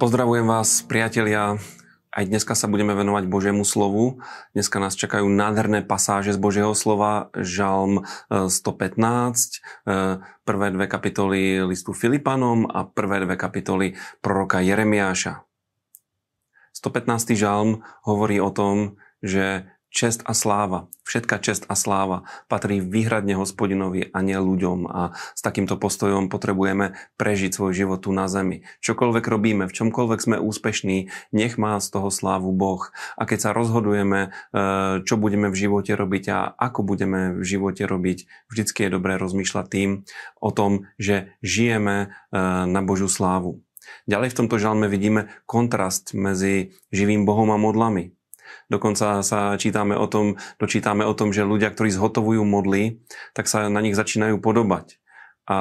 Pozdravujem vás, priatelia. Aj dneska sa budeme venovať Božiemu slovu. Dneska nás čakajú nádherné pasáže z Božieho slova, Žalm 115, e, e, prvé dve kapitoly listu Filipanom a prvé dve kapitoly proroka Jeremiáša. 115. žalm hovorí o tom, že čest a sláva, všetka čest a sláva patrí výhradne hospodinovi a nie ľuďom a s takýmto postojom potrebujeme prežiť svoj život tu na zemi. Čokoľvek robíme, v čomkoľvek sme úspešní, nech má z toho slávu Boh. A keď sa rozhodujeme, e, čo budeme v živote robiť a ako budeme v živote robiť, vždycky je dobré rozmýšľať tým o tom, že žijeme e, na Božú slávu. Ďalej v tomto žalme vidíme kontrast medzi živým Bohom a modlami. Dokonca sa čítame o tom, dočítame o tom, že ľudia, ktorí zhotovujú modly, tak sa na nich začínajú podobať. A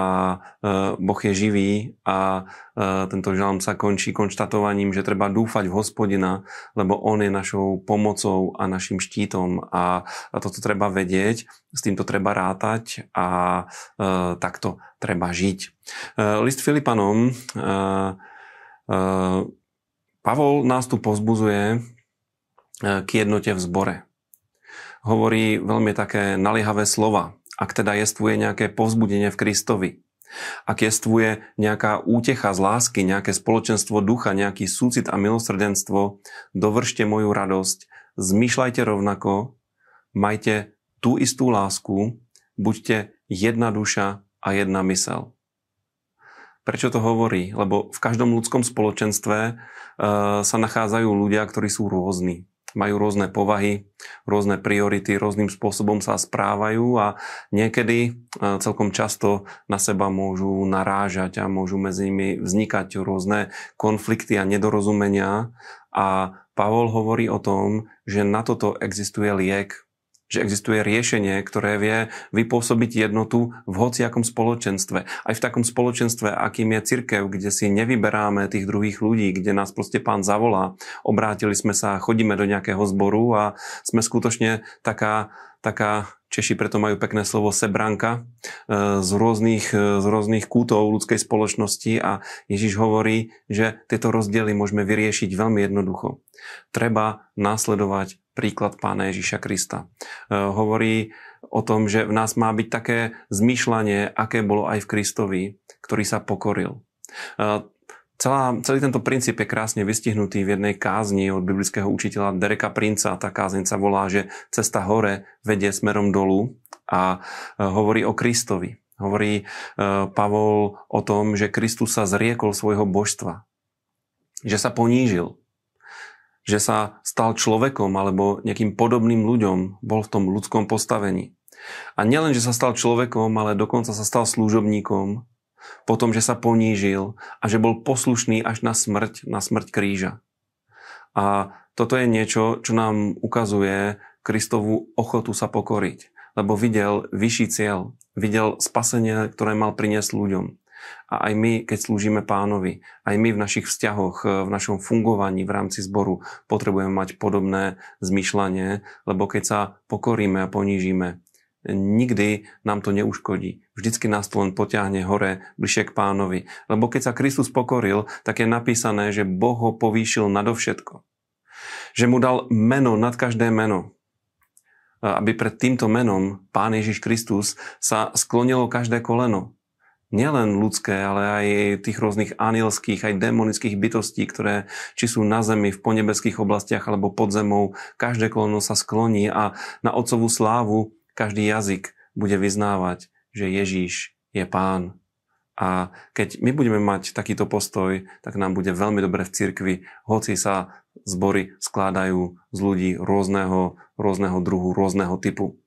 e, Boh je živý a e, tento žalm sa končí konštatovaním, že treba dúfať v hospodina, lebo on je našou pomocou a našim štítom a, toto treba vedieť, s týmto treba rátať a e, takto treba žiť. List Filipanom Pavol nás tu pozbuzuje k jednote v zbore. Hovorí veľmi také naliehavé slova. Ak teda jestvuje nejaké povzbudenie v Kristovi, ak jestvuje nejaká útecha z lásky, nejaké spoločenstvo ducha, nejaký súcit a milosrdenstvo, dovršte moju radosť, zmýšľajte rovnako, majte tú istú lásku, buďte jedna duša a jedna mysel. Prečo to hovorí? Lebo v každom ľudskom spoločenstve uh, sa nachádzajú ľudia, ktorí sú rôzni majú rôzne povahy, rôzne priority, rôznym spôsobom sa správajú a niekedy e, celkom často na seba môžu narážať a môžu medzi nimi vznikať rôzne konflikty a nedorozumenia. A Pavol hovorí o tom, že na toto existuje liek, že existuje riešenie, ktoré vie vypôsobiť jednotu v hociakom spoločenstve. Aj v takom spoločenstve, akým je cirkev, kde si nevyberáme tých druhých ľudí, kde nás proste pán zavolá, obrátili sme sa, chodíme do nejakého zboru a sme skutočne taká, taká Češi preto majú pekné slovo sebranka e, z rôznych, e, z rôznych kútov ľudskej spoločnosti a Ježiš hovorí, že tieto rozdiely môžeme vyriešiť veľmi jednoducho. Treba následovať príklad pána Ježiša Krista. E, hovorí o tom, že v nás má byť také zmýšľanie, aké bolo aj v Kristovi, ktorý sa pokoril. E, celá, celý tento princíp je krásne vystihnutý v jednej kázni od biblického učiteľa Dereka Princa. Tá kázeň volá, že cesta hore vedie smerom dolu a e, hovorí o Kristovi. Hovorí Pavol o tom, že Kristus sa zriekol svojho božstva. Že sa ponížil že sa stal človekom alebo nejakým podobným ľuďom, bol v tom ľudskom postavení. A nielen, že sa stal človekom, ale dokonca sa stal služobníkom, potom, že sa ponížil a že bol poslušný až na smrť, na smrť kríža. A toto je niečo, čo nám ukazuje Kristovú ochotu sa pokoriť, lebo videl vyšší cieľ, videl spasenie, ktoré mal priniesť ľuďom. A aj my, keď slúžime pánovi, aj my v našich vzťahoch, v našom fungovaní v rámci zboru potrebujeme mať podobné zmýšľanie, lebo keď sa pokoríme a ponížime, nikdy nám to neuškodí. Vždycky nás to len potiahne hore, bližšie k pánovi. Lebo keď sa Kristus pokoril, tak je napísané, že Boh ho povýšil nadovšetko. Že mu dal meno nad každé meno. Aby pred týmto menom Pán Ježiš Kristus sa sklonilo každé koleno nielen ľudské, ale aj tých rôznych anielských, aj demonických bytostí, ktoré či sú na zemi, v ponebeských oblastiach alebo pod zemou, každé koleno sa skloní a na otcovú slávu každý jazyk bude vyznávať, že Ježíš je pán. A keď my budeme mať takýto postoj, tak nám bude veľmi dobre v cirkvi, hoci sa zbory skladajú z ľudí rôzneho, rôzneho druhu, rôzneho typu.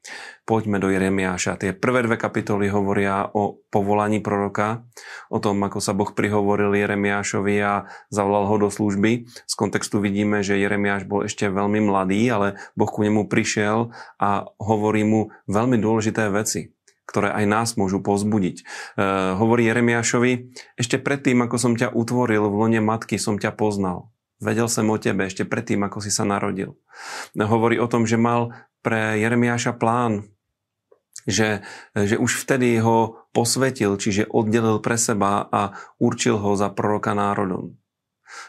Poďme do Jeremiáša. Tie prvé dve kapitoly hovoria o povolaní proroka, o tom, ako sa Boh prihovoril Jeremiášovi a zavolal ho do služby. Z kontextu vidíme, že Jeremiáš bol ešte veľmi mladý, ale Boh ku nemu prišiel a hovorí mu veľmi dôležité veci ktoré aj nás môžu pozbudiť. E, hovorí Jeremiášovi, ešte predtým, ako som ťa utvoril v lone matky, som ťa poznal. Vedel som o tebe ešte predtým, ako si sa narodil. Hovorí o tom, že mal pre Jeremiáša plán, že, že už vtedy ho posvetil, čiže oddelil pre seba a určil ho za proroka národom.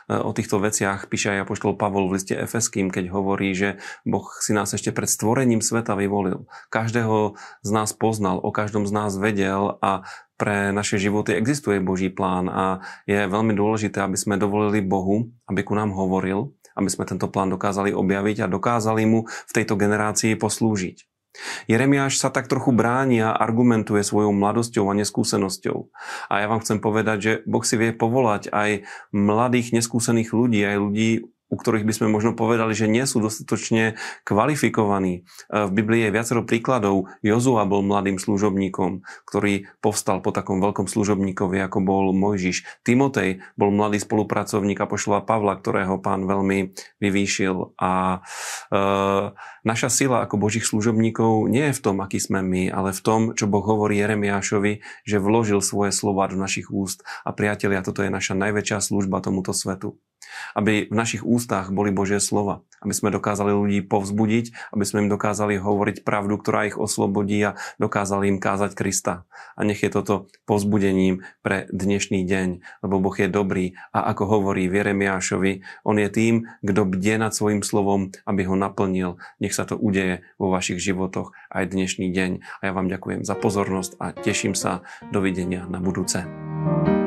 O týchto veciach píše aj apoštol Pavol v liste Efeským, keď hovorí, že Boh si nás ešte pred stvorením sveta vyvolil. Každého z nás poznal, o každom z nás vedel a pre naše životy existuje Boží plán a je veľmi dôležité, aby sme dovolili Bohu, aby ku nám hovoril, aby sme tento plán dokázali objaviť a dokázali mu v tejto generácii poslúžiť. Jeremiáš sa tak trochu bráni a argumentuje svojou mladosťou a neskúsenosťou. A ja vám chcem povedať, že Boh si vie povolať aj mladých neskúsených ľudí, aj ľudí u ktorých by sme možno povedali, že nie sú dostatočne kvalifikovaní. E, v Biblii je viacero príkladov. Jozua bol mladým služobníkom, ktorý povstal po takom veľkom služobníkovi, ako bol Mojžiš. Timotej bol mladý spolupracovník a pošla Pavla, ktorého pán veľmi vyvýšil. A e, naša sila ako božích služobníkov nie je v tom, aký sme my, ale v tom, čo Boh hovorí Jeremiášovi, že vložil svoje slova do našich úst. A priatelia, toto je naša najväčšia služba tomuto svetu. Aby v našich ústach boli Božie slova. Aby sme dokázali ľudí povzbudiť, aby sme im dokázali hovoriť pravdu, ktorá ich oslobodí a dokázali im kázať Krista. A nech je toto povzbudením pre dnešný deň, lebo Boh je dobrý a ako hovorí v Jeremiášovi, on je tým, kto bdie nad svojim slovom, aby ho naplnil. Nech sa to udeje vo vašich životoch aj dnešný deň. A ja vám ďakujem za pozornosť a teším sa. Dovidenia na budúce. thank you